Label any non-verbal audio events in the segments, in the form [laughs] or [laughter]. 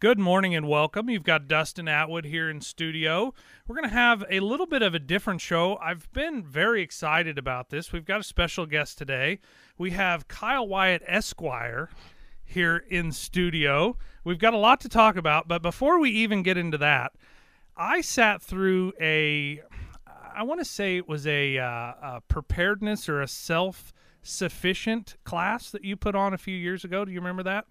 Good morning and welcome. You've got Dustin Atwood here in studio. We're going to have a little bit of a different show. I've been very excited about this. We've got a special guest today. We have Kyle Wyatt Esquire here in studio. We've got a lot to talk about, but before we even get into that, I sat through a I want to say it was a, uh, a preparedness or a self sufficient class that you put on a few years ago. Do you remember that?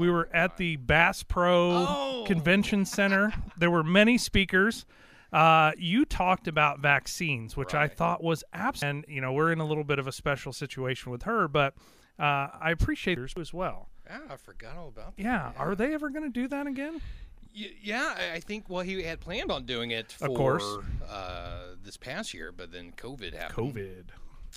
We were at the Bass Pro Oh. Convention Center. There were many speakers. Uh, you talked about vaccines, which I thought was absent. And you know, we're in a little bit of a special situation with her, but uh, I appreciate hers as well. Yeah, I forgot all about that. Yeah, are they ever going to do that again? Y- yeah, I- I think. Well, he had planned on doing it for Of course. Uh, this past year, but then COVID happened. COVID.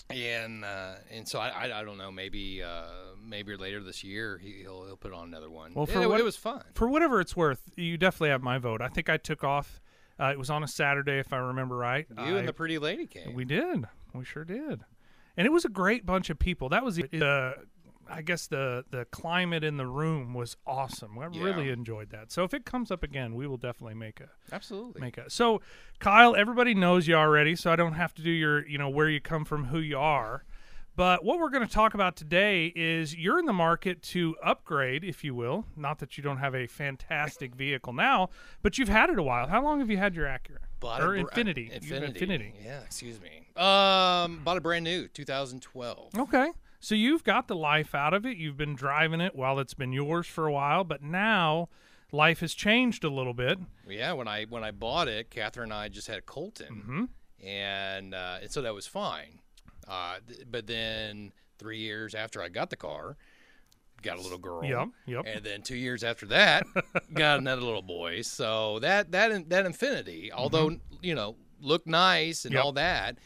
And uh, and so I, I I don't know. Maybe uh, maybe later this year he, he'll he'll put on another one. Well, for it, what- it was fun. for whatever it's worth, you definitely have my vote. I think I took off. Uh, it was on a Saturday, if I remember right. You I- and the pretty lady came. we did. We sure did. And it was a great bunch of people. That was the, I guess the the climate in the room was awesome. I Yeah. really enjoyed that. So if it comes up again, we will definitely make a Absolutely. make a. So Kyle, everybody knows you already, so I don't have to do your you know where you come from, who you are. But what we're going to talk about today is you're in the market to upgrade, if you will. Not that you don't have a fantastic [laughs] vehicle now, but you've had it a while. How long have you had your Acura Bought or a Infiniti? Infiniti. Infiniti. Yeah, excuse me. Um, bought a brand new 2012. Okay. So you've got the life out of it. You've been driving it while it's been yours for a while, but now life has changed a little bit. Yeah, when I when I bought it, Catherine and I just had Colton, Mhm. and uh, and so that was fine. Uh, th- but then three years after I got the car, got a little girl. Yep, yep. And then two years after that, [laughs] got another little boy. So that that that Infiniti, although you know looked nice and Mm-hmm. Yep. all that.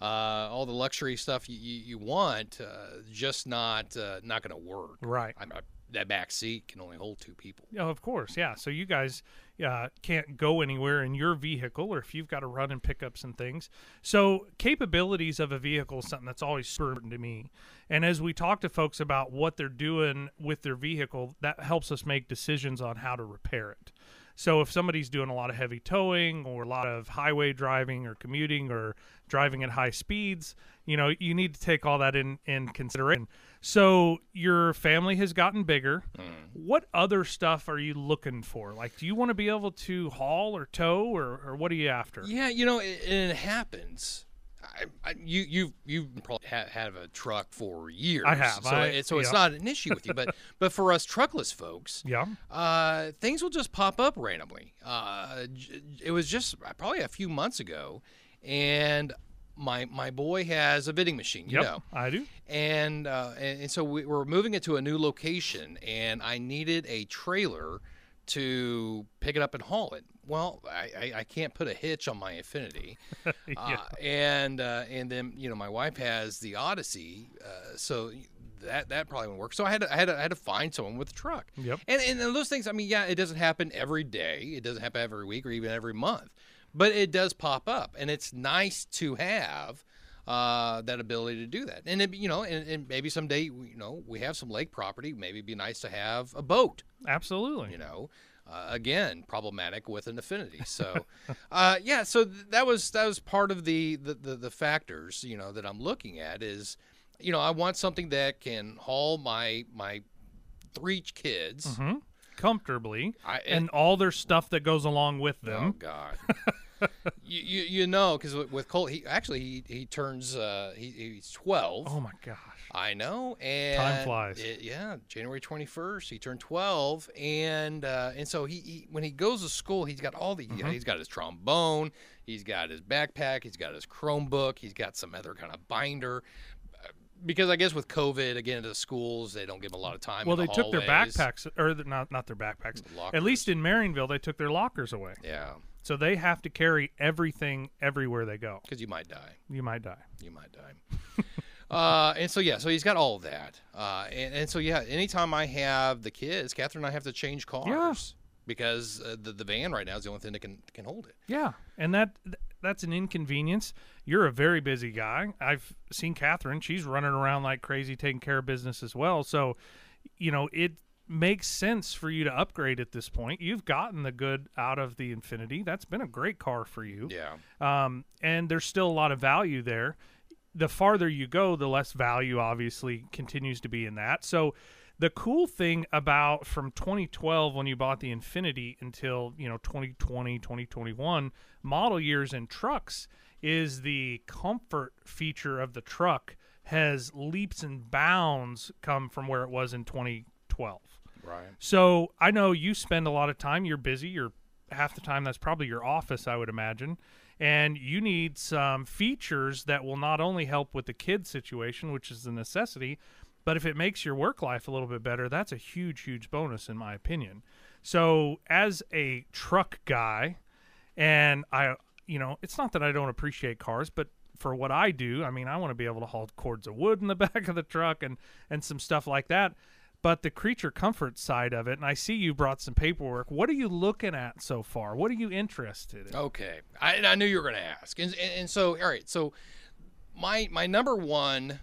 Uh, all the luxury stuff you, you, you want, uh, just not uh, not going to work. Right. I'm, I, that back seat can only hold two people. Yeah, of course. Yeah. So you guys uh, can't go anywhere in your vehicle, or if you've got to run and pick up some things. So capabilities of a vehicle is something that's always super important to me. And as we talk to folks about what they're doing with their vehicle, that helps us make decisions on how to repair it. So if somebody's doing a lot of heavy towing or a lot of highway driving or commuting or driving at high speeds, you know, you need to take all that in in consideration. So your family has gotten bigger. Mm. What other stuff are you looking for? Like, do you want to be able to haul or tow, or, or what are you after? Yeah, you know, it, it happens. I, I, you you you probably ha- have a truck for years. I have. so, I- it, so it's yeah. not an issue with you. But [laughs] but for us truckless folks, Yeah. uh, things will just pop up randomly. Uh, it was just probably a few months ago, and my my boy has a bidding machine. You Yep. know, I do. and, uh, and and so we were moving it to a new location, and I needed a trailer to pick it up and haul it. Well, I, I, I can't put a hitch on my Infiniti, [laughs] uh, and uh, and then you know my wife has the Odyssey, uh, so that that probably won't work. So I had to, I had to, I had to find someone with a truck. Yep. And and those things, I mean, yeah, it doesn't happen every day. It doesn't happen every week or even every month, but it does pop up, and it's nice to have uh, that ability to do that. And it, you know, and, and maybe someday, you know, we have some lake property. Maybe it'd be nice to have a boat. Absolutely. You know, uh, again, problematic with an Infiniti. So, [laughs] uh, yeah. So th- that was that was part of the, the the the factors. You know, that I'm looking at is, you know, I want something that can haul my my three kids. hmm Comfortably, I, and all their stuff that goes along with them. Oh. God. [laughs] [laughs] you, you you know because with, Colt he actually he, he turns uh he, he's 12 Oh my gosh. I know and time flies. it- yeah January 21st he turned 12 and uh and so he, he when he goes to school he's got all the Mm-hmm. he's got his trombone he's got his backpack he's got his Chromebook he's got some other kind of binder because I guess with COVID again the schools they don't give him a lot of time Well, in they the took their backpacks, or the, not not their backpacks. Lockers. At least in Marionville, they took their lockers away, yeah so they have to carry everything everywhere they go. because you might die You might die. you might die. [laughs] uh, and so yeah, so he's got all of that. Uh, and, and so yeah, anytime I have the kids, Catherine and I have to change cars because uh, the the van right now is the only thing that can can hold it. Yeah, and that that's an inconvenience. You're a very busy guy. I've seen Catherine; she's running around like crazy, taking care of business as well. So, you know, it makes sense for you to upgrade at this point. You've gotten the good out of the Infiniti. That's been a great car for you. Yeah. Um, and there's still a lot of value there. The farther you go, the less value obviously continues to be in that. So the cool thing about from 2012 when you bought the Infiniti until, you know, 2020, 2021 model years in trucks is the comfort feature of the truck has leaps and bounds come from where it was in 2012. Right. So I know you spend a lot of time. You're busy. You're half the time. That's probably your office, I would imagine. And you need some features that will not only help with the kid situation, which is a necessity, but if it makes your work life a little bit better, that's a huge, huge bonus, in my opinion. So as a truck guy, and I, you know, it's not that I don't appreciate cars, but for what I do, I mean, I want to be able to haul cords of wood in the [laughs] back of the truck and and some stuff like that but the creature comfort side of it and i see you brought some paperwork. What are you looking at so far? What are you interested in? Okay, I, I knew you were going to ask, and, and and so all right, so my my number one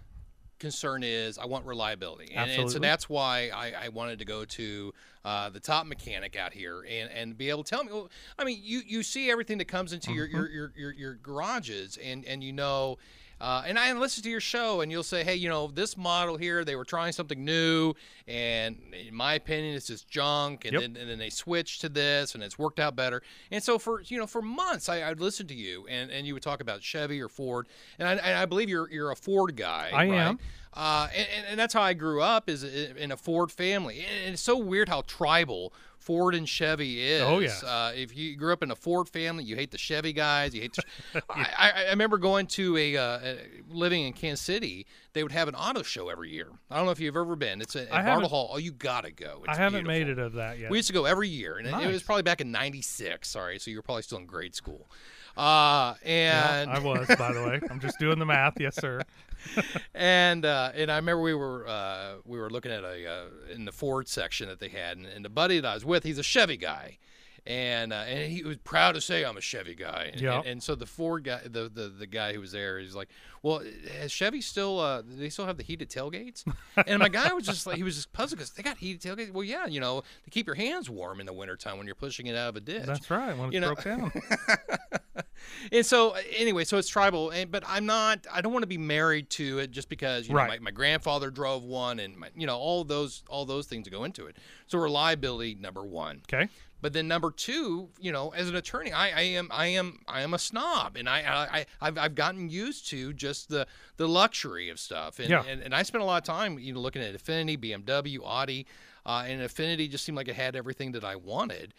concern is I want reliability, and, and so that's why I, I wanted to go to uh, the top mechanic out here and, and be able to tell me. Well, I mean, you you see everything that comes into your, your, your your your garages, and and you know. Uh, and I listen to your show, and you'll say, "Hey, you know, this model here, they were trying something new, and in my opinion, it's just junk." And, Yep. then, and then they switched to this, and it's worked out better. And so for you know, for months, I, I'd listen to you, and, and you would talk about Chevy or Ford, and I, and I believe you're you're a Ford guy. I right? am. Uh, and, and- and that's how I grew up, is in a Ford family. And it's so weird how tribal Ford and Chevy is. Oh, yes. Uh, if you grew up in a Ford family, you hate the Chevy guys. You hate. The, [laughs] I, I, I remember going to a, uh, living in Kansas City. They would have an auto show every year. I don't know if you've ever been. It's at at Bartle Hall. Oh, you gotta go. It's i haven't beautiful. made it of that yet We used to go every year, and it- it was probably back in '96. Sorry, so you were probably still in grade school. Uh, Yeah, and i was by the way i'm just doing the math yes sir [laughs] [laughs] and uh, and I remember we were uh, we were looking at a uh, in the Ford section that they had, and, and the buddy that I was with, he's a Chevy guy, and uh, and he was proud to say I'm a Chevy guy. And, Yeah. and, and so the Ford guy, the, the the guy who was there, he's like, well, has Chevy still? Uh, do they still have the heated tailgates? and my guy was just like, he was just puzzled because they got heated tailgates. Well, yeah, you know, to keep your hands warm in the wintertime when you're pushing it out of a ditch. that's right when it's You know- broke down [laughs] And so uh, anyway, so it's tribal, and, but I'm not. I don't want to be married to it just because you know, Right. my, my grandfather drove one, and my, you know all those all those things go into it. So reliability number one. okay But then number two, you know, as an attorney, I, I am I am I am a snob, and I, I I've, I've gotten used to just the the luxury of stuff, and, Yeah. and and I spent a lot of time you know looking at Infiniti, BMW, Audi, uh, and Infiniti just seemed like it had everything that I wanted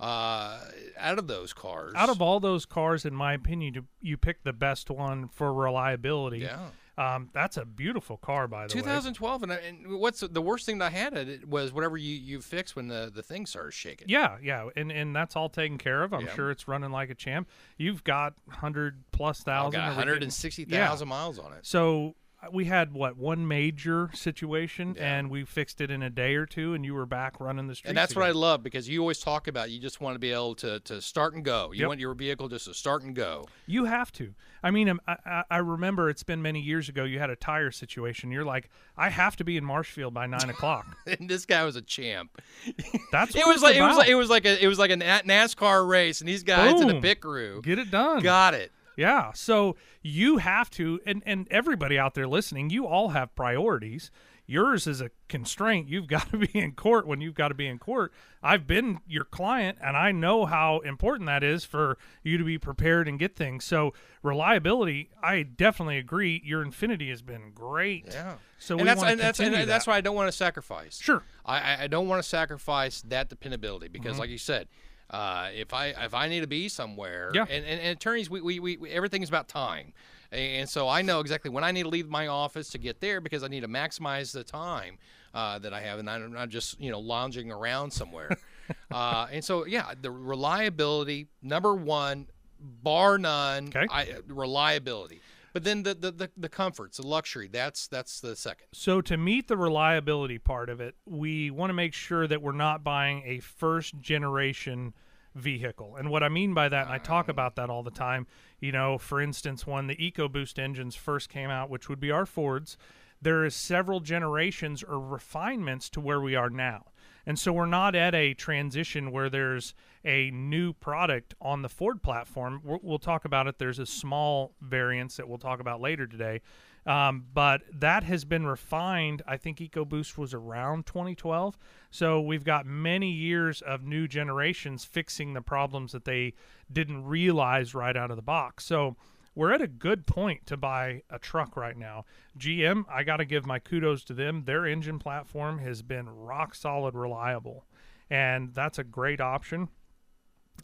uh, out of those cars. out of all those cars in my opinion you, you picked the best one for reliability yeah. Um, that's a beautiful car by the way 2012, and, what's the worst thing that I had it was whatever you you fixed when the the thing starts shaking. Yeah, yeah, and and that's all taken care of. I'm Yeah. sure it's running like a champ. You've got hundred plus thousand, got or we 160,000 miles on it. So we had what one major situation, Yeah. and we fixed it in a day or two, and you were back running the streets. And that's what I love because you always talk about you just want to be able to, to start and go. You Yep. want your vehicle just to start and go. You have to. I mean, um, I, I, I remember it's been many years ago. You had a tire situation. You're like, I have to be in Marshfield by nine o'clock. [laughs] And this guy was a champ. [laughs] That's what It was like it was like it was like a it was like a NASCAR race, and these guys in the Boom. pit crew Get it done. got it. Yeah. So you have to, and, and everybody out there listening, you all have priorities. Yours is a constraint. You've [laughs] got to be in court when you've got to be in court. I've been your client and I know how important that is for you to be prepared and get things. So, reliability, I definitely agree. Your Infiniti has been great. Yeah. So, we and that's want and that's and continue that's why I don't want to sacrifice. Sure. I, I- I don't want to sacrifice that dependability because, Mm-hmm. like you said, uh, if I if I need to be somewhere, Yeah. and, and, and attorneys, we, we, we, everything's about time, and so I know exactly when I need to leave my office to get there because I need to maximize the time uh, that I have, and I'm not just you know lounging around somewhere. [laughs] uh, and so yeah, the reliability number one, bar none. Okay. I, reliability. But then the, the, the, the comforts, the luxury, that's that's the second. So to meet the reliability part of it, we want to make sure that we're not buying a first generation vehicle. And what I mean by that, and I talk about that all the time, you know, for instance, when the EcoBoost engines first came out, which would be our Fords, there is several generations or refinements to where we are now. And so we're not at a transition where there's a new product on the Ford platform. We'll, we'll talk about it. There's a small variance that we'll talk about later today. Um, but that has been refined. I think EcoBoost was around 2012. So we've got many years of new generations fixing the problems that they didn't realize right out of the box. So we're at a good point to buy a truck right now. GM, I got to give my kudos to them. Their engine platform has been rock solid reliable, and that's a great option.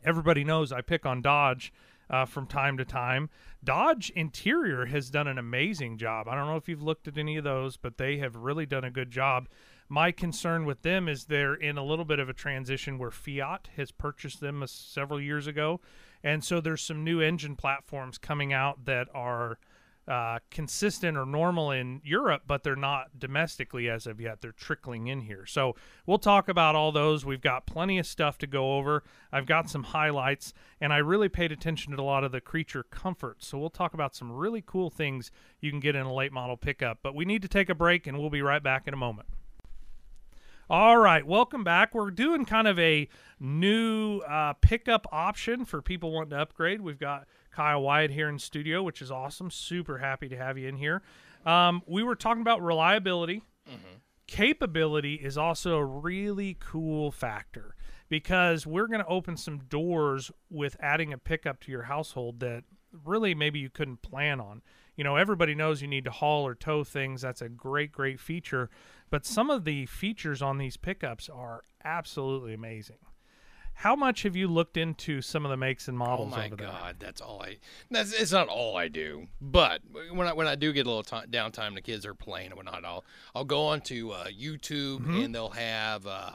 Everybody knows I pick on Dodge uh, from time to time. Dodge Interior has done an amazing job. I don't know if you've looked at any of those, but they have really done a good job. My concern with them is they're in a little bit of a transition where Fiat has purchased them several years ago. And so there's some new engine platforms coming out that are uh, consistent or normal in Europe, but they're not domestically as of yet. They're trickling in here. So we'll talk about all those. We've got plenty of stuff to go over. I've got some highlights, and I really paid attention to a lot of the creature comfort. So we'll talk about some really cool things you can get in a late model pickup. But we need to take a break, and we'll be right back in a moment. All right, welcome back. We're doing kind of a new uh, pickup option for people wanting to upgrade. We've got Kyle Wyatt here in studio, which is awesome. Super happy to have you in here. Um, we were talking about reliability. Mm-hmm. Capability is also a really cool factor because we're going to open some doors with adding a pickup to your household that really maybe you couldn't plan on. You know, everybody knows you need to haul or tow things. That's a great, great feature. But some of the features on these pickups are absolutely amazing. How much have you looked into some of the makes and models? Oh my over there? god, that's all I. That's it's not all I do, but when I when I do get a little time, downtime, the kids are playing and whatnot. I'll I'll go onto uh, YouTube mm-hmm. and they'll have. Uh,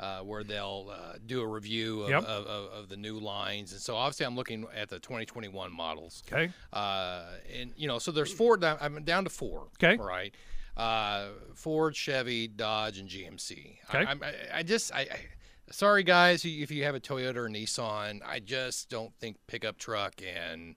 uh, where they'll uh, do a review of, yep. of, of, of, the new lines. And so obviously I'm looking at the 2021 models. Okay. Uh, and you know, so there's four. Down, I'm down to four. Okay. Right. Uh, Ford, Chevy, Dodge, and GMC. Okay. I, I, I just I, I sorry guys if you have a Toyota or Nissan, I just don't think pickup truck and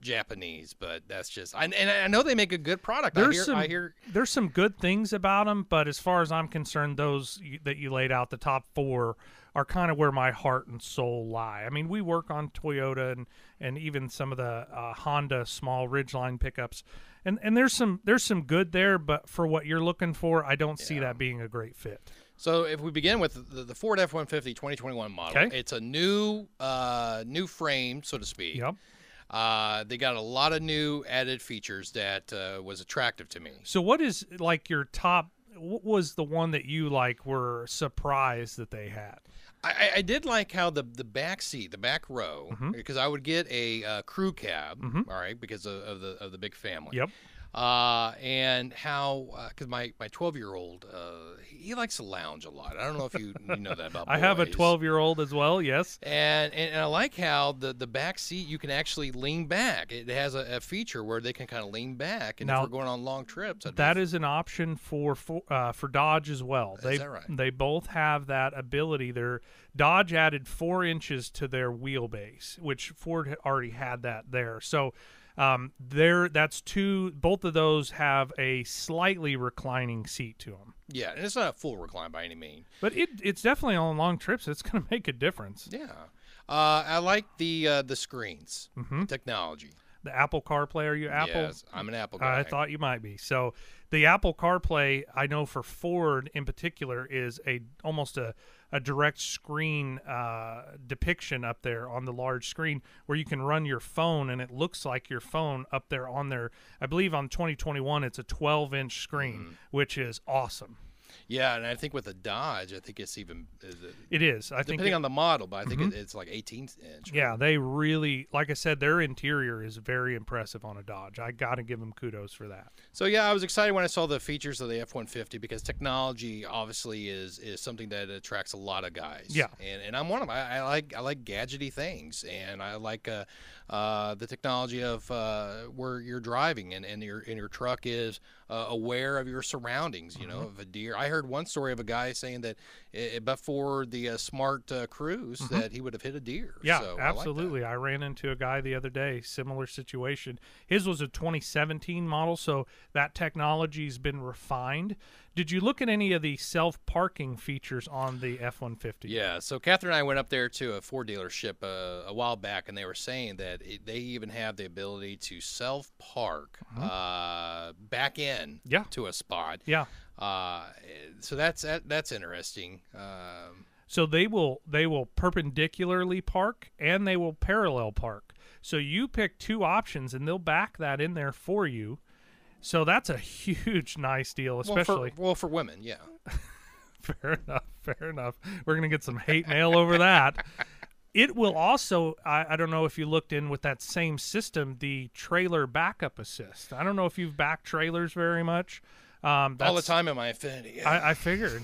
Japanese, but that's just I, and I know they make a good product. There's I hear, some I hear there's some good things about them, but as far as I'm concerned, those that you laid out, the top four are kind of where my heart and soul lie. I mean, we work on Toyota and and even some of the uh, Honda small Ridgeline pickups, and and there's some there's some good there, but for what you're looking for, I don't yeah. see that being a great fit. So if we begin with the, the Ford F-150 2021 model, okay. it's a new uh, new frame, so to speak. Yep. Uh, they got a lot of new added features that uh, was attractive to me. So what is like your top? What was the one that you like were surprised that they had? I, I did like how the the back seat, the back row, mm-hmm. because I would get a uh, crew cab, mm-hmm. all right, because of, of, the of the big family. Yep uh, and how because uh, my my 12 year old uh, he likes to lounge a lot. I don't know if you, you know that about. [laughs] I have a 12 year old as well. Yes, and, and, and I like how the the back seat you can actually lean back. It has a, a feature where they can kind of lean back, and now, if we're going on long trips, that is an option for for, uh, for Dodge as well. Is they that right? they both have that ability. They're Dodge added four inches to their wheelbase, which Ford already had that there. So um, there, that's two. Both of those have a slightly reclining seat to them. Yeah, and it's not a full recline by any means. But it, it's definitely on long trips. It's going to make a difference. Yeah, uh, I like the uh, the screens mm-hmm. technology. The Apple CarPlay. Are you Apple? Yes, I'm an Apple guy. I thought you might be. So the Apple CarPlay, I know for Ford in particular, is a almost a a direct screen uh, depiction up there on the large screen where you can run your phone and it looks like your phone up there on there. I believe on 2021 it's a 12 inch screen, mm-hmm. which is awesome. Yeah, and I think with the Dodge, I think it's even. It is. I depending think depending on the model, but I think mm-hmm. it's like 18 inch. Yeah, they really, like I said, their interior is very impressive on a Dodge. I got to give them kudos for that. So yeah, I was excited when I saw the features of the F-150 because technology obviously is is something that attracts a lot of guys. Yeah, and, and I'm one of them. I, I like I like gadgety things, and I like. Uh, uh, the technology of uh, where you're driving and, and your and your truck is uh, aware of your surroundings. You mm-hmm. know, of a deer. I heard one story of a guy saying that it, but for the uh, smart uh, cruise, mm-hmm. that he would have hit a deer. Yeah, so absolutely. I, I, ran into a guy the other day, similar situation. His was a 2017 model, so that technology's been refined. Did you look at any of the self parking features on the F one fifty? Yeah, so Catherine and I went up there to a Ford dealership uh, a while back, and they were saying that it, they even have the ability to self park uh, back in Mm-hmm. Yeah. to a spot. Yeah. Uh, so that's that, that's interesting. Um, So they will they will perpendicularly park and they will parallel park. So you pick two options and they'll back that in there for you. So that's a huge [laughs] nice deal, especially well for, well for women, yeah. [laughs] fair enough, fair enough. We're gonna get some hate mail over that. It will also I, I don't know if you looked in with that same system, the trailer backup assist. I don't know if you've backed trailers very much. Um, All the time in my Infiniti. Yeah. I, I figured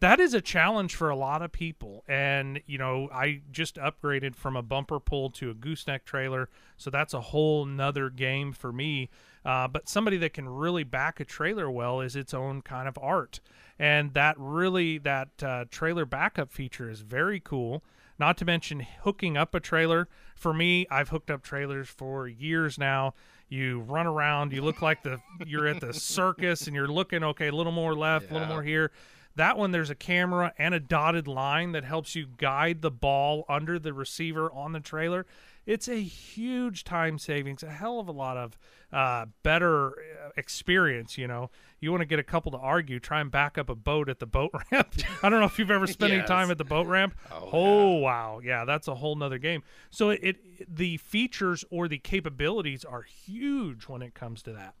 that is a challenge for a lot of people. And, you know, I just upgraded from a bumper pull to a gooseneck trailer. So that's a whole nother game for me. Uh, but somebody that can really back a trailer well is its own kind of art. And that really, that uh, trailer backup feature is very cool. Not to mention hooking up a trailer. For me, I've hooked up trailers for years now. You run around, you look like the [laughs] you're at the circus, and you're looking okay, a little more left, a little more here. That one, there's a camera and a dotted line that helps you guide the ball under the receiver on the trailer. It's a huge time savings, a hell of a lot of uh, better uh, experience. You know, you want to get a couple to argue, try and back up a boat at the boat [laughs] ramp. I don't know if you've ever spent any [laughs] time at the boat ramp. [laughs] Oh, Oh wow, yeah, that's a whole nother game. So it, it the features or the capabilities are huge when it comes to that.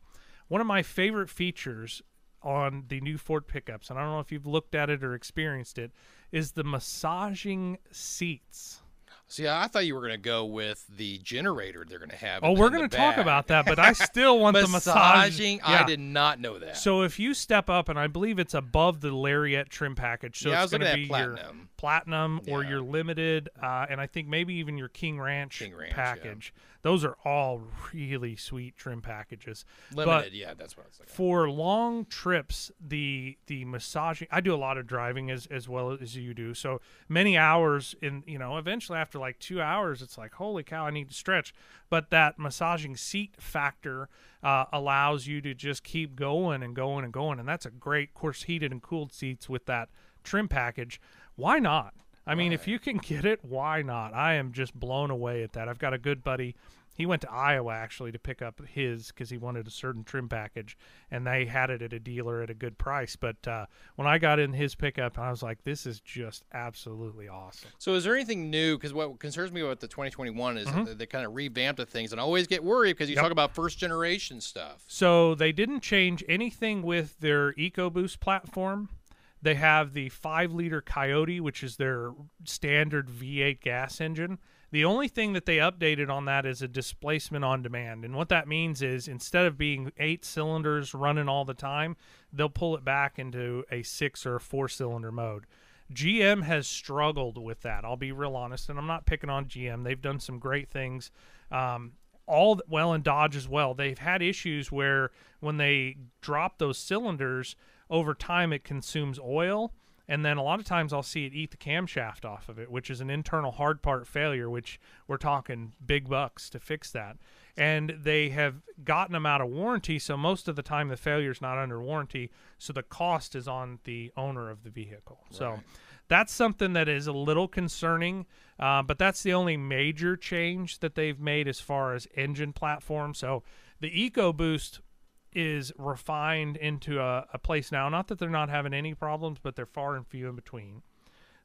One of my favorite features on the new Ford pickups, and I don't know if you've looked at it or experienced it, is the massaging seats. See, I thought you were going to go with the generator they're going to have. Oh, we're going to talk about that, but I still want the [laughs] massaging. I did not know that. So if you step up, and I believe it's above the Lariat trim package, so yeah, it's going to be your platinum. platinum or Yeah. your limited, uh, and I think maybe even your King Ranch, package. King Ranch, yeah. Those are all really sweet trim packages. Limited, yeah, that's what I was. For long trips, the the massaging. I do a lot of driving as as well as you do. So many hours in you know. Eventually, after like two hours, it's like holy cow, I need to stretch. But that massaging seat factor uh, allows you to just keep going and going and going, and that's a great, of course, heated and cooled seats with that trim package. Why not? I mean, if you can get it, why not? I am just blown away at that. I've got a good buddy. He went to Iowa actually to pick up his because he wanted a certain trim package, and they had it at a dealer at a good price. But uh, when I got in his pickup, I was like, "This is just absolutely awesome." So, is there anything new? Because what concerns me about the 2021 is Mm-hmm. they kind of revamped the things, and I always get worried because you Yep. talk about first generation stuff. So they didn't change anything with their EcoBoost platform. They have the five liter Coyote, which is their standard V8 gas engine. The only thing that they updated on that is a displacement on demand. And what that means is instead of being eight cylinders running all the time, they'll pull it back into a six or a four cylinder mode. GM has struggled with that. I'll be real honest, and I'm not picking on GM. They've done some great things. Um, all well and Dodge as well. They've had issues where when they drop those cylinders over time, it consumes oil, and then a lot of times I'll see it eat the camshaft off of it, which is an internal hard part failure. Which we're talking big bucks to fix that. And they have gotten them out of warranty, so most of the time the failure is not under warranty, so the cost is on the owner of the vehicle. So that's something that is a little concerning, uh, but that's the only major change that they've made as far as engine platform. So the EcoBoost is refined into a, a place now. Not that they're not having any problems, but they're far and few in between.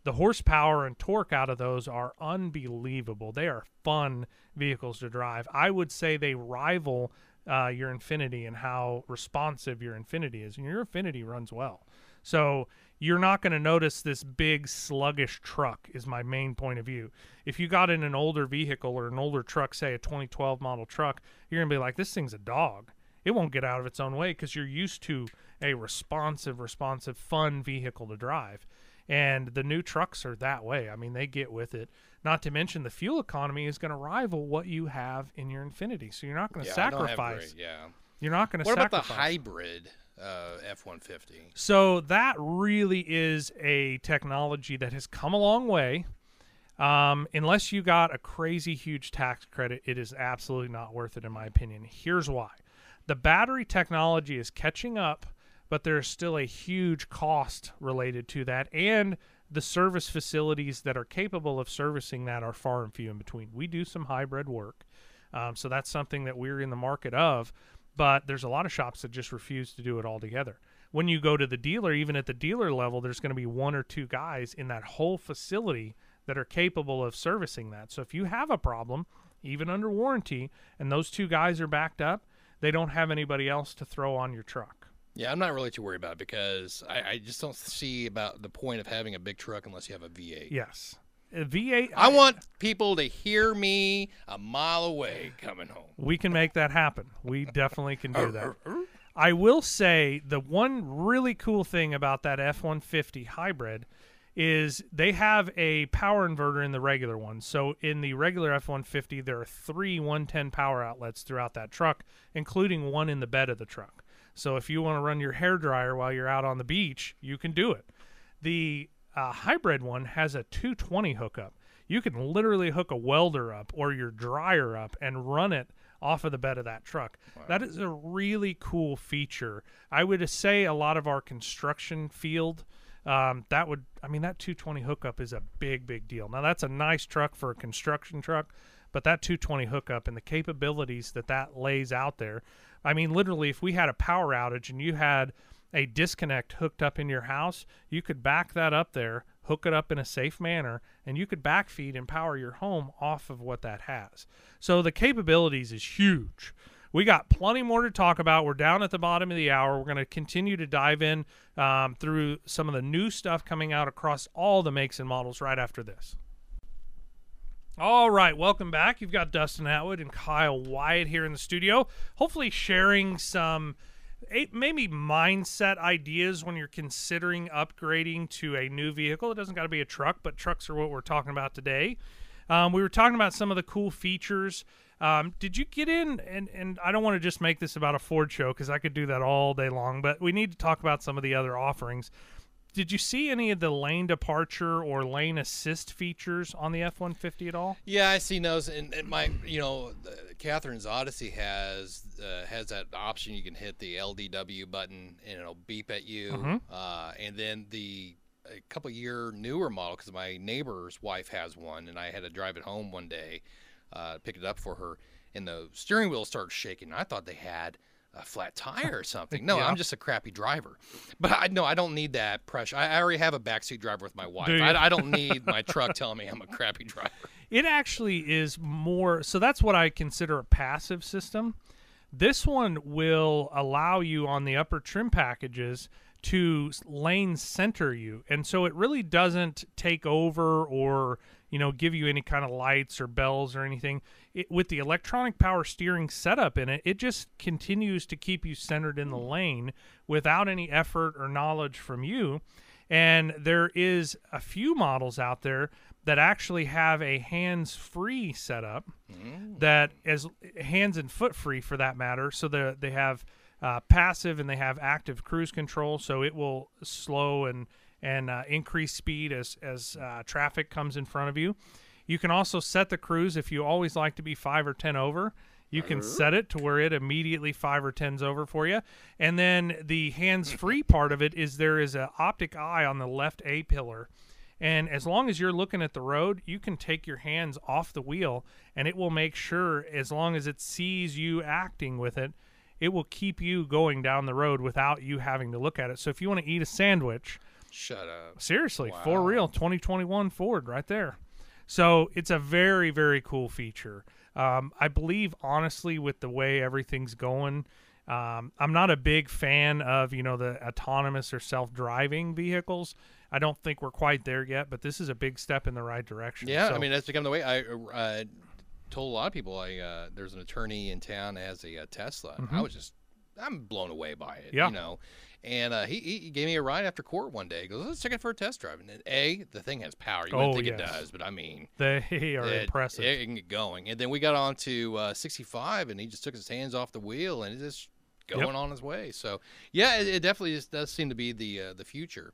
The horsepower and torque out of those are unbelievable. They are fun vehicles to drive. I would say they rival uh, your Infiniti and how responsive your Infiniti is. And your Infiniti runs well. So you're not going to notice this big sluggish truck is my main point of view. If you got in an older vehicle or an older truck, say a 2012 model truck, you're going to be like, this thing's a dog. It won't get out of its own way because you're used to a responsive, responsive, fun vehicle to drive. And the new trucks are that way. I mean, they get with it. Not to mention the fuel economy is going to rival what you have in your Infiniti. So you're not going to Yeah, I don't have sacrifice. great- yeah. You're not going to What about sacrifice. the hybrid uh, F-150? So that really is a technology that has come a long way. Um, unless you got a crazy huge tax credit, it is absolutely not worth it, in my opinion. Here's why: the battery technology is catching up, but there's still a huge cost related to that and the service facilities that are capable of servicing that are far and few in between. We do some hybrid work, um, so that's something that we're in the market of, but there's a lot of shops that just refuse to do it altogether. When you go to the dealer, even at the dealer level, there's going to be one or two guys in that whole facility that are capable of servicing that. So if you have a problem, even under warranty, and those two guys are backed up, they don't have anybody else to throw on your truck. Yeah, I'm not really too worried about it because I, I just don't see about the point of having a big truck unless you have a V8. Yes. A V8. I want people to hear me a mile away coming home. We can make that happen. We definitely can do that. [laughs] I will say the one really cool thing about that F 150 hybrid is they have a power inverter in the regular one. So in the regular F-150, there are three 110 power outlets throughout that truck, including one in the bed of the truck. So if you want to run your hair dryer while you're out on the beach, you can do it. The uh, hybrid one has a 220 hookup. You can literally hook a welder up or your dryer up and run it off of the bed of that truck. Wow. That is a really cool feature. I would say a lot of our construction field um, that would I mean that 220 hookup is a big big deal. Now that's a nice truck for a construction truck, but that 220 hookup and the capabilities that that lays out there. I mean literally if we had a power outage and you had a disconnect hooked up in your house, you could back that up there, hook it up in a safe manner, and you could backfeed and power your home off of what that has. So the capabilities is huge we got plenty more to talk about. We're down at the bottom of the hour. We're going to continue to dive in um, through some of the new stuff coming out across all the makes and models right after this. All right, welcome back. You've got Dustin Atwood and Kyle Wyatt here in the studio, hopefully sharing some maybe mindset ideas when you're considering upgrading to a new vehicle. It doesn't got to be a truck, but trucks are what we're talking about today. Um, we were talking about some of the cool features um, did you get in? And and I don't want to just make this about a Ford show because I could do that all day long. But we need to talk about some of the other offerings. Did you see any of the lane departure or lane assist features on the F one fifty at all? Yeah, I see those. And, and my, you know, Catherine's Odyssey has uh, has that option. You can hit the LDW button and it'll beep at you. Mm-hmm. Uh, and then the a couple year newer model because my neighbor's wife has one, and I had to drive it home one day uh, picked it up for her, and the steering wheel started shaking. I thought they had a flat tire or something. No, yeah. I'm just a crappy driver. But I no, I don't need that pressure. I, I already have a backseat driver with my wife. I, I, don't need my truck [laughs] telling me I'm a crappy driver. It actually is more. So that's what I consider a passive system. This one will allow you on the upper trim packages to lane center you, and so it really doesn't take over or you know, give you any kind of lights or bells or anything. It, with the electronic power steering setup in it, it just continues to keep you centered in the lane without any effort or knowledge from you. And there is a few models out there that actually have a hands-free setup mm. that is hands and foot free for that matter. So they they have uh, passive and they have active cruise control, so it will slow and and uh, increase speed as as uh, traffic comes in front of you. You can also set the cruise if you always like to be five or ten over. You can set it to where it immediately five or tens over for you. And then the hands-free [laughs] part of it is there is an optic eye on the left A pillar. And as long as you're looking at the road, you can take your hands off the wheel and it will make sure, as long as it sees you acting with it, it will keep you going down the road without you having to look at it. So if you want to eat a sandwich, Shut up. Seriously, wow. for real, 2021 Ford right there. So it's a very, very cool feature. Um, I believe, honestly, with the way everything's going, um, I'm not a big fan of you know the autonomous or self-driving vehicles. I don't think we're quite there yet, but this is a big step in the right direction. Yeah, so, I mean that's become the way. I uh, told a lot of people. I uh, there's an attorney in town that has a, a Tesla. Mm-hmm. I was just I'm blown away by it. Yeah. You know, and uh, he, he gave me a ride after court one day. He goes, let's take it for a test drive. And then, A, the thing has power. You wouldn't oh, think yes. it does, but I mean, they [laughs] are it, impressive. It, can get going. And then we got on to uh, 65, and he just took his hands off the wheel and just going on his way. So yeah, it, it definitely does seem to be the uh, the future.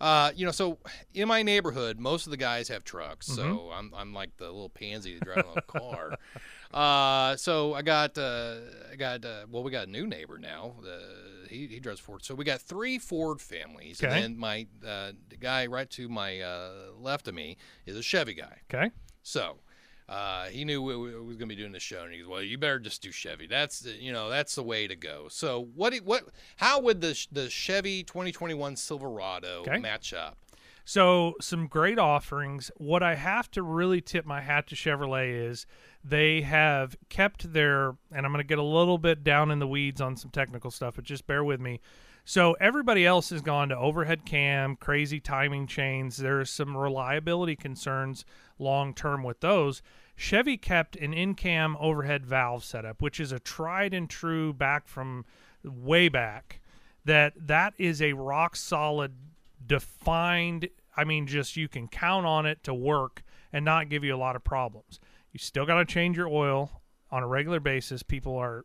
Uh, you know, so in my neighborhood, most of the guys have trucks. So Mm-hmm. I'm, I'm like the little pansy driving a car. [laughs] Uh, so I got, uh, I got, uh, well, we got a new neighbor now. He, he drives Ford. So we got three Ford families. Okay. And then my, uh, the guy right to my, uh, left of me is a Chevy guy. Okay. So, uh, he knew we, we was going to be doing the show, and he goes, "Well, you better just do Chevy. That's the, you know that's the way to go." So, what what how would the the Chevy 2021 Silverado Okay. match up? So, some great offerings. What I have to really tip my hat to Chevrolet is they have kept their, and I'm going to get a little bit down in the weeds on some technical stuff, but just bear with me. So, everybody else has gone to overhead cam, crazy timing chains. There's some reliability concerns long term with those. Chevy kept an in cam overhead valve setup, which is a tried and true back from way back that that is a rock solid defined i mean just you can count on it to work and not give you a lot of problems you still got to change your oil on a regular basis. People are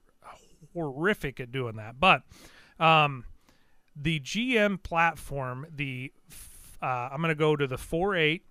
horrific at doing that. But um, the gm platform the uh, i'm going to go to the 4.8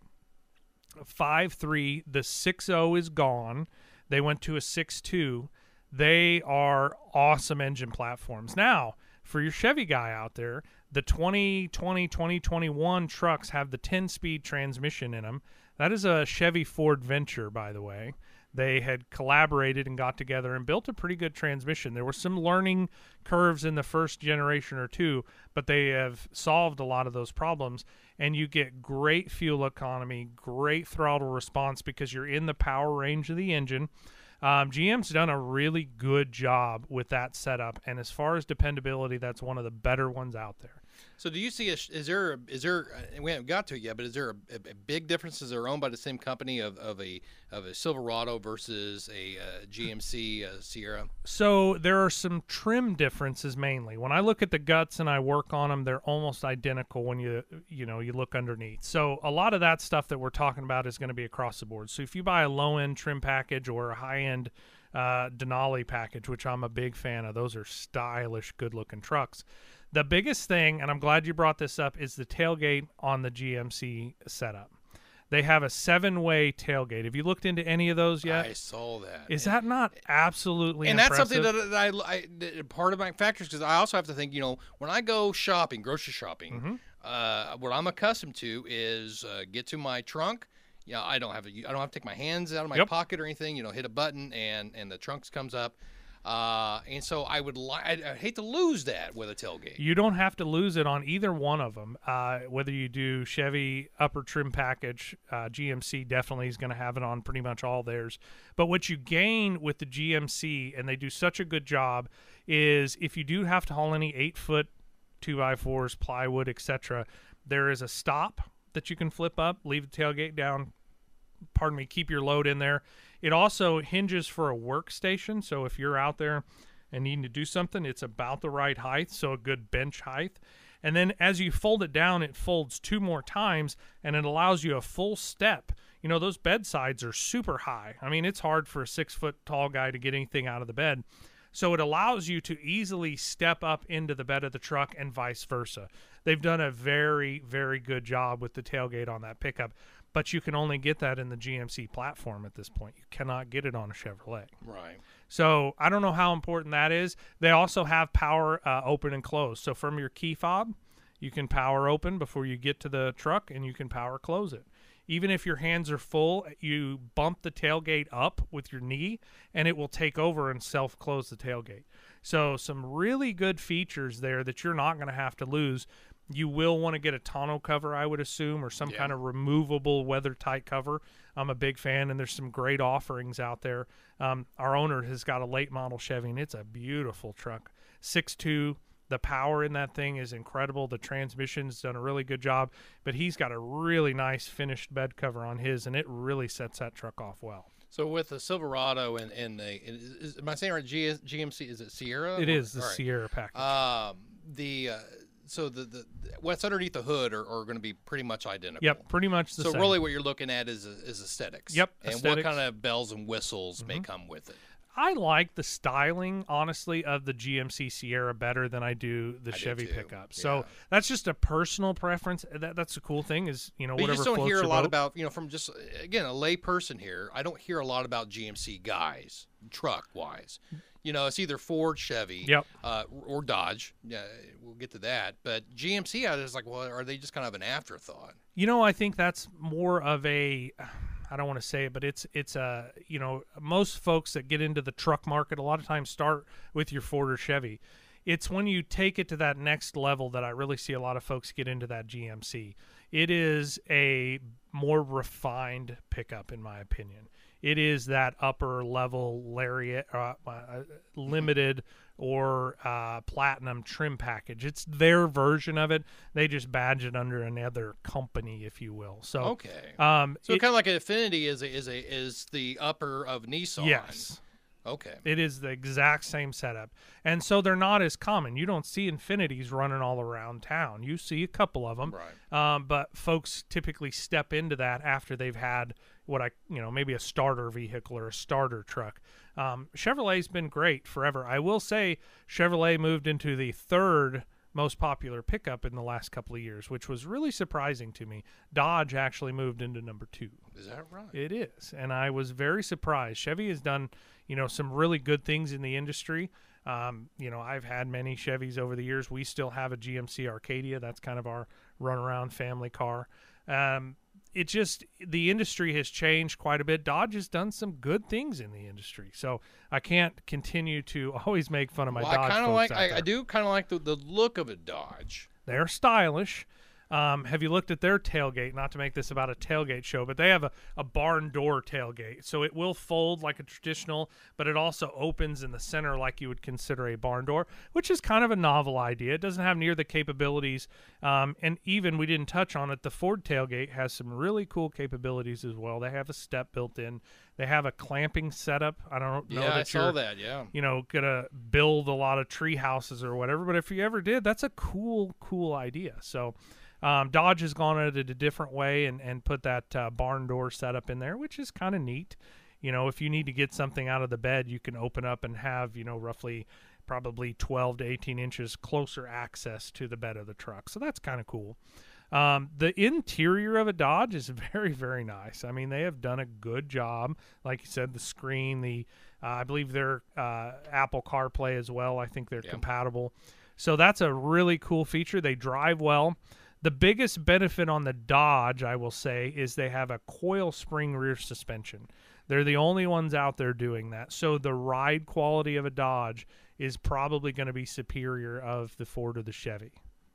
5.3 the 6.0 is gone. They went to a 6.2 they are awesome engine platforms. Now for your chevy guy out there the 2020 2021 trucks have the 10 speed transmission in them that is a chevy ford venture by the way they had collaborated and got together and built a pretty good transmission. There were some learning curves in the first generation or two, but they have solved a lot of those problems. And you get great fuel economy, great throttle response because you're in the power range of the engine. Um, GM's done a really good job with that setup, and as far as dependability, that's one of the better ones out there. So, do you see a is there is there uh, we haven't got to it yet, but is there a, a, a big differences are owned by the same company of, of a of a Silverado versus a uh, GMC uh, Sierra? So there are some trim differences mainly. When I look at the guts and I work on them, they're almost identical when you you know you look underneath. So a lot of that stuff that we're talking about is going to be across the board. So if you buy a low end trim package or a high end uh, Denali package, which I'm a big fan of, those are stylish, good looking trucks. The biggest thing, and I'm glad you brought this up, is the tailgate on the GMC setup. They have a seven way tailgate. Have you looked into any of those yet? I saw that. Is And- that not absolutely and that's something that, I, I that part of my factors because I also have to think. You know, when I go shopping, grocery shopping, Mm-hmm. uh, what I'm accustomed to is uh, get to my trunk. Yeah, I don't have to, I don't have to take my hands out of my Yep. pocket or anything. You know, hit a button and and the trunk comes up. Uh, and so I would li- I, I hate to lose that with a tailgate. You don't have to lose it on either one of them. Uh, whether you do Chevy upper trim package, uh, GMC definitely is going to have it on pretty much all theirs. But what you gain with the GMC, and they do such a good job, is if you do have to haul any eight foot two by fours, plywood, etc., there is a stop that you can flip up, leave the tailgate down, pardon me, keep your load in there. It also hinges for a workstation, so if you're out there and needing to do something, it's about the right height, so a good bench height. And then as you fold it down, it folds two more times and it allows you a full step. You know, those bedsides are super high. I mean, it's hard for a six foot tall guy to get anything out of the bed. So it allows you to easily step up into the bed of the truck and vice versa. They've done a very, very good job with the tailgate on that pickup, but you can only get that in the GMC platform at this point. You cannot get it on a Chevrolet. Right. So I don't know how important that is. They also have power uh, open and close. So from your key fob, you can power open before you get to the truck, and you can power close it. Even if your hands are full, you bump the tailgate up with your knee, and it will take over and self close the tailgate. So some really good features there that you're not going to have to lose. You will want to get a tonneau cover, I would assume, or some Yeah. kind of removable weather tight cover. I'm a big fan, and there's some great offerings out there. Um, our owner has got a late model Chevy, and it's a beautiful truck. 6'2. The power in that thing is incredible. The transmission's done a really good job, but he's got a really nice finished bed cover on his, and it really sets that truck off well. So with the Silverado and and the is, is, am I saying right? GMC is it Sierra? It Or- is the right. Sierra package. Um, the uh, so the, the what's underneath the hood are, are going to be pretty much identical. yep, pretty much the same. So same. really, what you're looking at is is aesthetics. Yep, And aesthetics. what kind of bells and whistles may mm-hmm. come with it. I like the styling, honestly, of the GMC Sierra better than I do the I Chevy too, pickup. So that's just a personal preference. That, that's the cool thing is, you know, But you whatever just don't hear a lot boat. about, you know, from just again a lay person here. I don't hear a lot about GMC guys, truck wise. You know, it's either Ford, Chevy, Yep. uh, or Dodge. Yeah, we'll get to that. But GMC, I was like, well, are they just kind of an afterthought? You know, I think that's more of a I don't want to say it, but it's it's a you know most folks that get into the truck market a lot of times start with your Ford or Chevy. It's when you take it to that next level that I really see a lot of folks get into that GMC. It is a more refined pickup, in my opinion. It is that upper level lariat, uh, uh, limited or uh, platinum trim package. It's their version of it. They just badge it under another company, if you will. So Okay. um, So kind of like an Infiniti is a, is a is the upper of Nissan. yes, Okay. it is the exact same setup, and so they're not as common. You don't see Infinitis running all around town. You see a couple of them, Right. um, but folks typically step into that after they've had what I, you know, maybe a starter vehicle or a starter truck. Um, Chevrolet's been great forever. I will say Chevrolet moved into the third most popular pickup in the last couple of years, which was really surprising to me. Dodge actually moved into number two. Is that right? It is, and I was very surprised. Chevy has done, you know, some really good things in the industry. Um, you know, I've had many Chevys over the years. We still have a GMC Acadia. That's kind of our runaround family car. Um, it just the industry has changed quite a bit. Dodge has done some good things in the industry, so I can't continue to [laughs] always make fun of my well, Dodge I kind of like I. I do kind of like the, the look of a Dodge. They're stylish. Um, have you looked at their tailgate? Not to make this about a tailgate show, but they have a, a barn door tailgate. So it will fold like a traditional, but it also opens in the center like you would consider a barn door, which is kind of a novel idea. It doesn't have near the capabilities. Um, and even we didn't touch on it, the Ford tailgate has some really cool capabilities as well. They have a step built in, they have a clamping setup. I don't know Yeah, that I saw that. Yeah. you know, gonna build a lot of tree houses or whatever. But if you ever did, that's a cool, cool idea. So um, Dodge has gone at it a different way and, and put that uh, barn door setup in there, which is kind of neat. You know, if you need to get something out of the bed, you can open up and have, you know, roughly probably 12 to 18 inches closer access to the bed of the truck. So that's kind of cool. Um, the interior of a Dodge is [laughs] very, very nice. I mean, they have done a good job. Like you said, the screen, the uh, I believe they're uh, Apple CarPlay as well. I think they're Yeah. compatible. So that's a really cool feature. They drive well. The biggest benefit on the Dodge, I will say, is they have a coil spring rear suspension. They're the only ones out there doing that. So the ride quality of a Dodge is probably going to be superior of the Ford or the Chevy.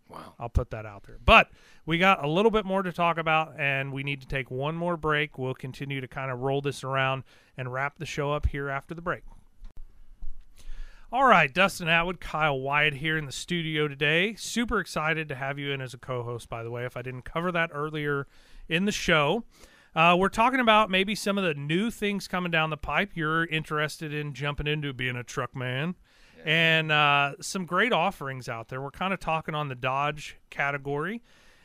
Wow. I'll put that out there. But we got a little bit more to talk about, and we need to take one more break. We'll continue to kind of roll this around and wrap the show up here after the break. All right, Dustin Atwood, Kyle Wyatt here in the studio today. Super excited to have you in as a co host, by the way, if I didn't cover that earlier in the show. Uh, we're talking about maybe some of the new things coming down the pipe you're interested in jumping into being a truck man and uh, some great offerings out there. We're kind of talking on the Dodge category.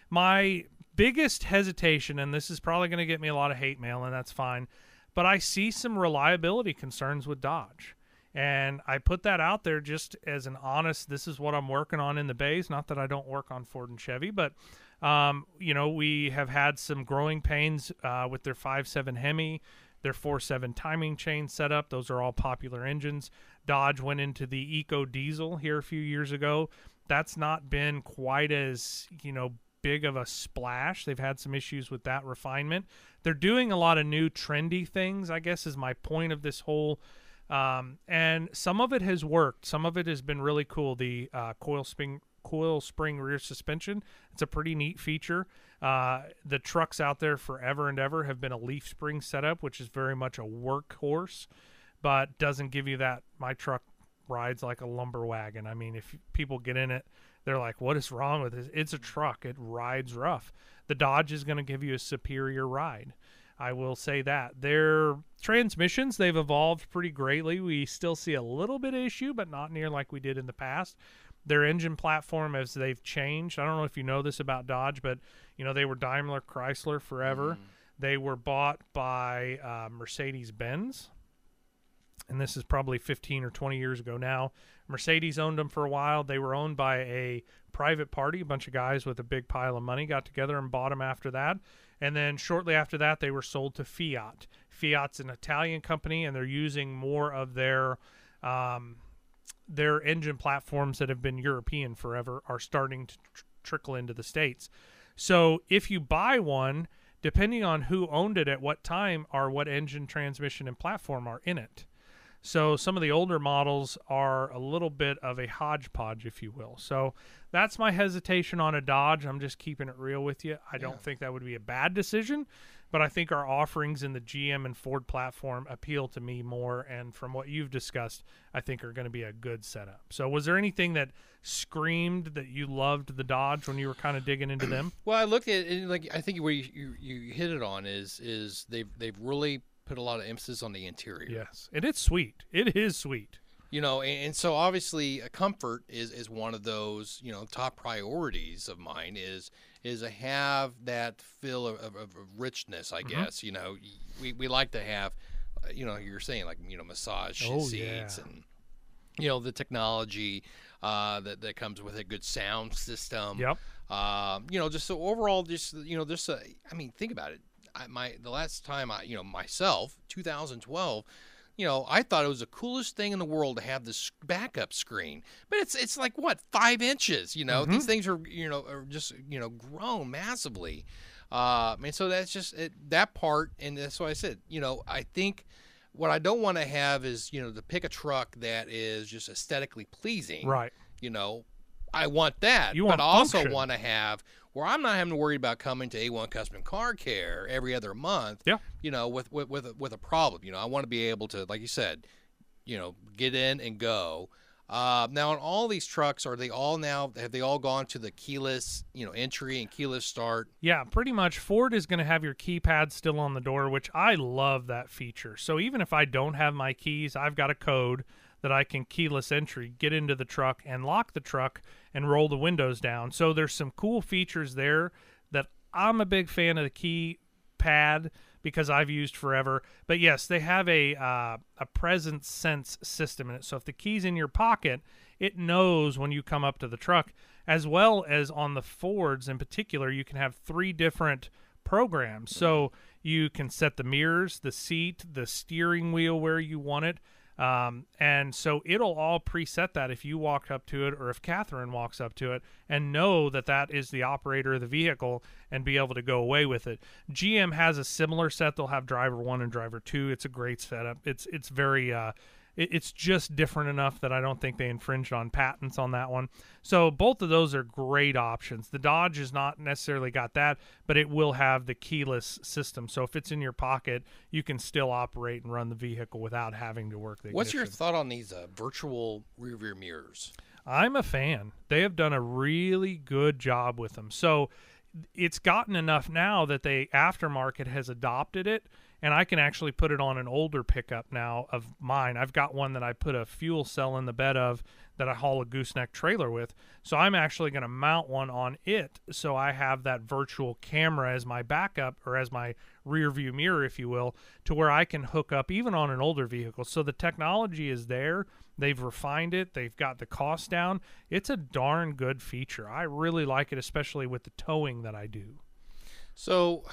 My biggest hesitation, and this is probably going to get me a lot of hate mail, and that's fine, but I see some reliability concerns with Dodge. And I put that out there just as an honest, this is what I'm working on in the bays. Not that I don't work on Ford and Chevy, but um, you know, we have had some growing pains uh, with their 5.7 Hemi, their 4.7 timing chain setup. Those are all popular engines. Dodge went into the Eco Diesel here a few years ago. That's not been quite as, you know, big of a splash. They've had some issues with that refinement. They're doing a lot of new trendy things, I guess, is my point of this whole. Um, and some of it has worked. Some of it has been really cool. The uh, coil spring coil spring rear suspension. It's a pretty neat feature. Uh, the trucks out there forever and ever have been a leaf spring setup, which is very much a workhorse, but doesn't give you that. My truck rides like a lumber wagon. I mean, if people get in it, they're like, "What is wrong with this?" It's a truck. It rides rough. The Dodge is going to give you a superior ride. I will say that. Their transmissions, they've evolved pretty greatly. We still see a little bit of issue, but not near like we did in the past. Their engine platform, as they've changed, I don't know if you know this about Dodge, but you know they were Daimler Chrysler forever. They were bought by uh, Mercedes Benz, and this is probably 15 or 20 years ago now. Mercedes owned them for a while. They were owned by a private party. A bunch of guys with a big pile of money got together and bought them after that. And then shortly after that, they were sold to Fiat. Fiat's an Italian company, and they're using more of their um, their engine platforms that have been European forever are starting to tr- trickle into the states. So if you buy one, depending on who owned it at what time, are what engine, transmission, and platform are in it. So some of the older models are a little bit of a hodgepodge, if you will. So that's my hesitation on a Dodge. I'm just keeping it real with you. I don't think that would be a bad decision, but I think our offerings in the GM and Ford platform appeal to me more. And from what you've discussed, I think are going to be a good setup. So was there anything that screamed that you loved the Dodge when you were kind of digging into them? Well, I looked at it like I think where you, you, you hit it on is is they've they've really put a lot of emphasis on the interior. yes, and it's sweet. It is sweet. You know, and, and so obviously uh, comfort is is one of those you know top priorities of mine is is to have that feel of, of, of richness. I Mm-hmm. guess you know we we like to have uh, you know you're saying like you know massage Oh, seats yeah. and you know the technology uh, that that comes with a good sound system. Yep. Um, you know, just so overall, just you know, just uh, I mean, think about it. I, my the last time I, you know, myself, 2012. You know, I thought it was the coolest thing in the world to have this backup screen, but it's it's like what five inches. You know, these things are you know are just you know grown massively. Uh, and so that's just it, that part, and that's why I said, you know, I think what I don't want to have is you know to pick a truck that is just aesthetically pleasing Right. you know, I want that, You but I also want to have where I'm not having to worry about coming to A1 Custom Car Care every other month. Yeah. You know, with with with a, with a problem. You know, I want to be able to, like you said, you know, get in and go. Uh, now, on all these trucks, are they all now? Have they all gone to the keyless, you know, entry and keyless start? Yeah, pretty much. Ford is going to have your keypad still on the door, which I love that feature. So even if I don't have my keys, I've got a code that I can keyless entry, get into the truck and lock the truck and roll the windows down. So there's some cool features there that I'm a big fan of the key pad because I've used forever. But yes, they have a uh, a presence sense system in it. So if the key's in your pocket, it knows when you come up to the truck, as well as on the Fords in particular, you can have three different programs. So you can set the mirrors, the seat, the steering wheel where you want it. Um, and so it'll all preset that if you walk up to it or if Catherine walks up to it and know that that is the operator of the vehicle and be able to go away with it. GM has a similar set. They'll have driver one and driver two. It's a great setup. It's it's very uh, it, it's just different enough that I don't think they infringed on patents on that one. So both of those are great options. The Dodge has not necessarily got that, but it will have the keyless system. So if it's in your pocket, you can still operate and run the vehicle without having to work the What's your thought on these uh, virtual rear view mirrors? I'm a fan. They have done a really good job with them. So it's gotten enough now that they aftermarket has adopted it and I can actually put it on an older pickup now of mine. I've got one that I put a fuel cell in the bed of that I haul a gooseneck trailer with. So I'm actually going to mount one on it so I have that virtual camera as my backup or as my rear view mirror if you will to where I can hook up even on an older vehicle. So the technology is there. They've refined it. They've got the cost down. It's a darn good feature. I really like it especially with the towing that I do. So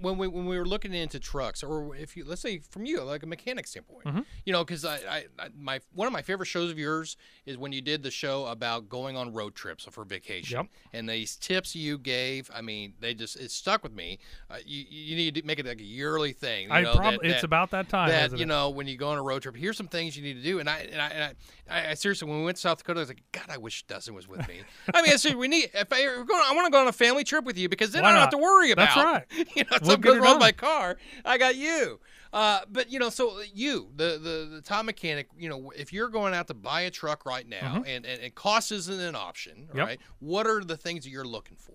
when we when we were looking into trucks, or if you let's say from you like a mechanic standpoint, Mm-hmm. you know, because I, I, I my one of my favorite shows of yours is when you did the show about going on road trips for vacation, Yep. and these tips you gave, I mean, they just it stuck with me. Uh, you you need to make it like a yearly thing. You I know, prob- that- it's that- about that time. that you know when you go on a road trip here's some things you need to do and i and i, and I, I seriously when we went to south dakota i was like god i wish dustin was with me i mean I said we need if i going i want to go on a family trip with you because then Why i don't have to worry about That's right. [laughs] you know if We'll something wrong with my car i got you uh, but you know, so you, the, the the top mechanic, you know, if you're going out to buy a truck right now, and, and, and cost isn't an option, Mm-hmm. Yep. right? What are the things that you're looking for?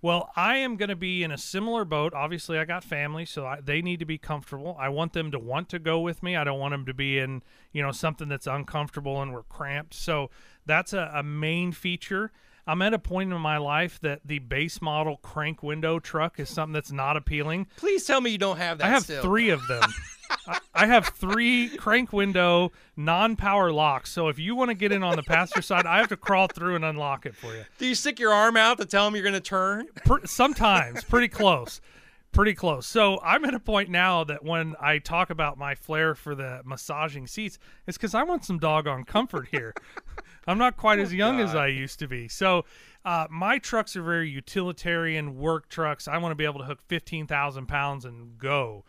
Well, I am going to be in a similar boat. Obviously, I got family, so I, they need to be comfortable. I want them to want to go with me. I don't want them to be in, you know, something that's uncomfortable and we're cramped. So that's a, a main feature. I'm at a point in my life that the base model crank window truck is something that's not appealing. Please tell me you don't have that. I have still. three of them. [laughs] I, I have three crank window non-power locks. So if you want to get in on the passenger side, I have to crawl through and unlock it for you. Do you stick your arm out to tell them you're going to turn? Per, sometimes, pretty close. Pretty close. So I'm at a point now that when I talk about my flair for the massaging seats, it's because I want some doggone comfort here. I'm not quite as young as I used to be. So uh, my trucks are very utilitarian work trucks. I want to be able to hook 15,000 pounds and go.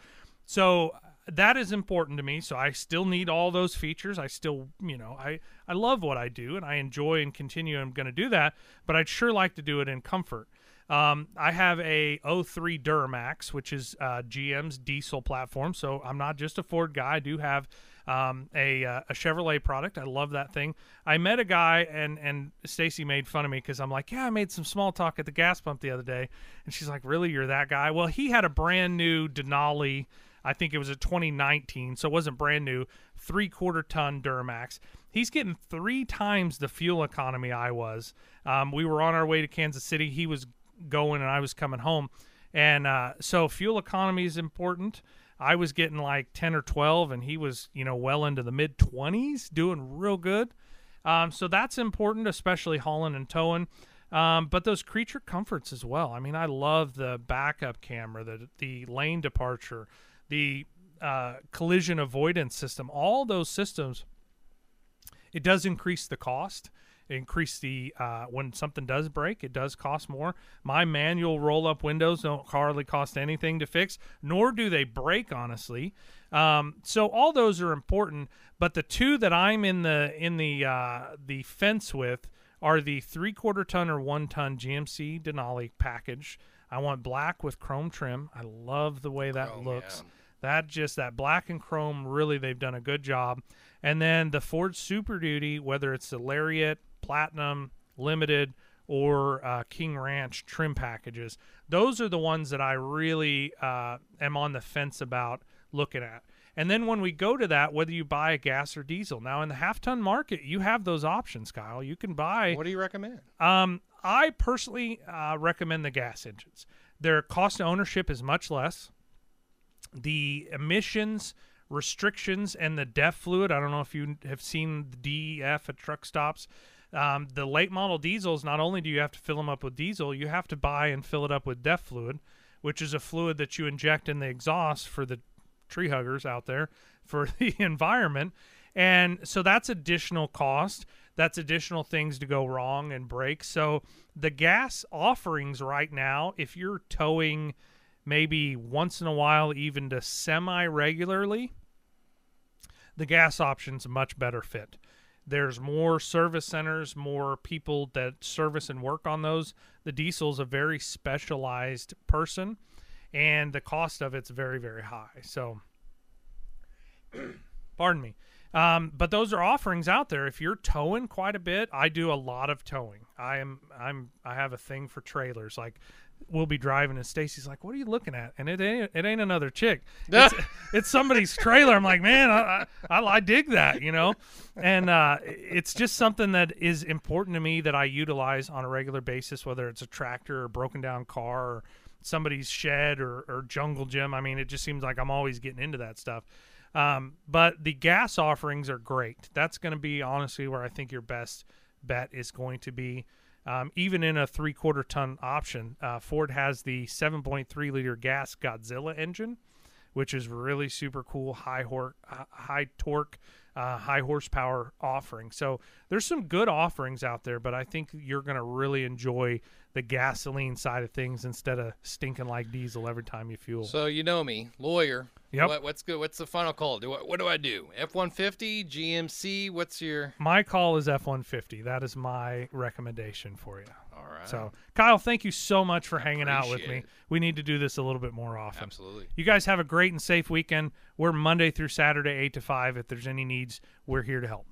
So that is important to me. So I still need all those features. I still, you know, I, I love what I do and I enjoy and continue. I'm going to do that, but I'd sure like to do it in comfort. Um, I have a 03 Duramax, which is uh, GM's diesel platform. So I'm not just a Ford guy. I do have um, a, uh, a Chevrolet product. I love that thing. I met a guy, and and Stacy made fun of me because I'm like, yeah, I made some small talk at the gas pump the other day, and she's like, really, you're that guy? Well, he had a brand new Denali. I think it was a 2019, so it wasn't brand new. Three quarter ton Duramax. He's getting three times the fuel economy I was. Um, we were on our way to Kansas City. He was going, and I was coming home. And uh, so fuel economy is important. I was getting like 10 or 12, and he was, you know, well into the mid 20s, doing real good. Um, so that's important, especially hauling and towing. Um, but those creature comforts as well. I mean, I love the backup camera, the the lane departure, the uh, collision avoidance system. All those systems. It does increase the cost. Increase the uh, when something does break, it does cost more. My manual roll up windows don't hardly cost anything to fix, nor do they break honestly. Um, so all those are important, but the two that I'm in the in the uh, the fence with are the three quarter ton or one ton GMC Denali package. I want black with chrome trim. I love the way that Chrome, looks. yeah. That just that black and chrome really they've done a good job. And then the Ford Super Duty, whether it's the Lariat, Platinum, Limited, or uh, King Ranch trim packages, those are the ones that I really uh, am on the fence about looking at. And then when we go to that, whether you buy a gas or diesel, now in the half ton market, you have those options, Kyle. You can buy. What do you recommend? Um, I personally uh, recommend the gas engines. Their cost of ownership is much less. The emissions restrictions and the DEF fluid. I don't know if you have seen the DEF at truck stops. Um, the late model diesels, not only do you have to fill them up with diesel, you have to buy and fill it up with DEF fluid, which is a fluid that you inject in the exhaust for the tree huggers out there for [laughs] the environment. And so that's additional cost. That's additional things to go wrong and break. So the gas offerings right now, if you're towing maybe once in a while, even to semi regularly, the gas option's a much better fit. There's more service centers, more people that service and work on those. The diesel's a very specialized person, and the cost of it's very, very high. So, [clears throat] pardon me. Um, but those are offerings out there. If you're towing quite a bit, I do a lot of towing. I am, I'm, I have a thing for trailers. Like, we'll be driving, and Stacy's like, "What are you looking at?" And it ain't, it ain't another chick. [laughs] It's, it's somebody's trailer. I'm like, man, I, I, I dig that, you know. And uh, it's just something that is important to me that I utilize on a regular basis, whether it's a tractor or broken down car or somebody's shed or, or jungle gym. I mean, it just seems like I'm always getting into that stuff. Um, but the gas offerings are great. That's going to be honestly where I think your best bet is going to be. Um, even in a three quarter ton option, uh, Ford has the 7.3 liter gas Godzilla engine, which is really super cool, high hor- uh, high torque, uh, high horsepower offering. So there's some good offerings out there, but I think you're going to really enjoy the gasoline side of things instead of stinking like diesel every time you fuel. So you know me, lawyer. Yep. What, what's good? What's the final call? Do I, what do I do? F one fifty, GMC. What's your? my call is F150. That is my recommendation for you. All right. So, Kyle, thank you so much for hanging out with me. it. We need to do this a little bit more often. absolutely. You guys have a great and safe weekend. We're Monday through Saturday, 8 to 5. If there's any needs, we're here to help.